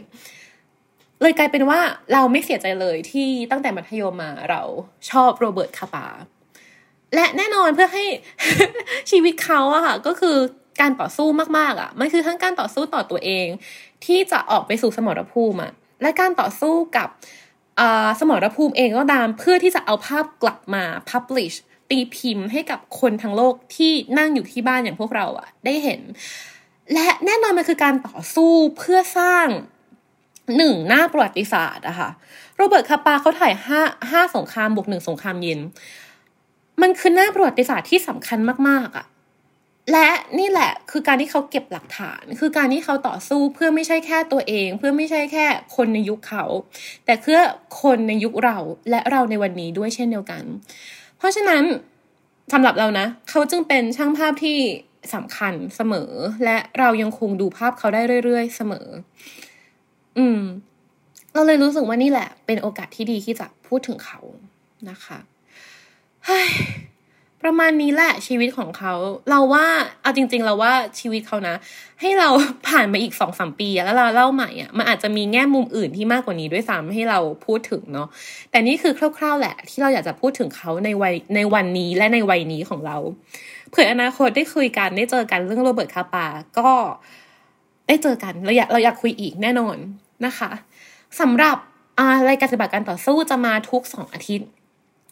S2: ๆ เลยกลายเป็นว่าเราไม่เสียใจเลยที่ตั้งแต่มัธยมมาเราชอบโรเบิร์ตคาปา และแน่นอนเพื่อให้ชีวิตเขาอะค่ะ ก็คือการต่อสู้มากๆอะมันคือทั้งการต่อสู้ต่อตัวเอง ที่จะออกไปสู่สมรภูมิอะและการต่อสู้กับ สมรภูมิเองก็ตามเพื่อที่จะเอาภาพกลับมา publish ตีพิมพ์ให้กับคนทั้งโลกที่นั่งอยู่ที่บ้านอย่างพวกเราอะได้เห็น และแน่นอนมันคือการต่อสู้เพื่อสร้างหนึ่งหน้าประวัติศาสตร์อะค่ะโรเบิร์ตคาปาเขาถ่ายห้าห้าสงครามบวกหนึ่งสงครามเย็น มันคือหน้าประวัติศาสตร์ที่สำคัญมากๆอะ่ะ และนี่แหละคือการที่เขาเก็บหลักฐาน คือการที่เขาต่อสู้เพื่อไม่ใช่แค่ตัวเอง เพื่อไม่ใช่แค่คนในยุคเขา แต่เพื่อคนในยุคเราและเราในวันนี้ด้วยเช่นเดียวกัน เพราะฉะนั้นสำหรับเรานะ เขาจึงเป็นช่างภาพที่สำคัญเสมอ และเรายังคงดูภาพเขาได้เรื่อย ๆ เสมอ อืม เราเลยรู้สึกว่านี่แหละ เป็นโอกาสที่ดีที่จะพูดถึงเขานะคะ ประมาณนี้แหละชีวิตของเขา เราว่าเอาจริง ๆ เราว่าชีวิตเขานะ ให้เราผ่านมาอีกสองสามปีแล้วเราเล่าใหม่อะมันอาจจะมีแง่มุมอื่นที่มากกว่านี้ด้วยซ้ำให้เราพูดถึงเนาะแต่นี่คือคร่าว ๆ แหละ ที่เราอยากจะพูดถึงเขาในวัยในวันนี้และในวัยนี้ของเราเผื่ออนาคตได้คุยกันได้เจอกันเรื่องโรเบิร์ตคาปาก็ได้เจอกันเราอยากเราอยากคุยอีกแน่นอนนะคะสำหรับรายการปฏิบัติการต่อสู้จะมาทุกสองอาทิตย์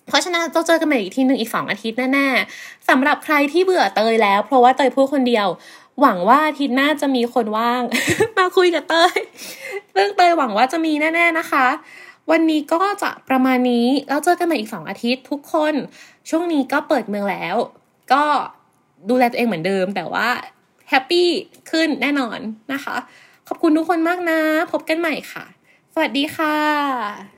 S2: เพราะฉะนั้นเราเจอกันใหม่อีกทีหนึ่งอีกสองอาทิตย์แน่ๆสำหรับใครที่เบื่อเตยแล้ว เพราะว่าเตยพูดคนเดียว หวังว่าอาทิตย์หน้าจะมีคนว่าง มาคุยกับเตยเรื่องเตยหวังว่าจะมีแน่ ๆนะคะ วันนี้ก็จะประมาณนี้แล้วเจอกันใหม่อีกสองอาทิตย์ทุกคน ช่วงนี้ก็เปิดเมืองแล้ว ก็ดูแลตัวเองเหมือนเดิม แต่ว่าแฮปปี้ขึ้นแน่นอนนะคะ ขอบคุณทุกคนมากนะ พบกันใหม่ค่ะ สวัสดีค่ะ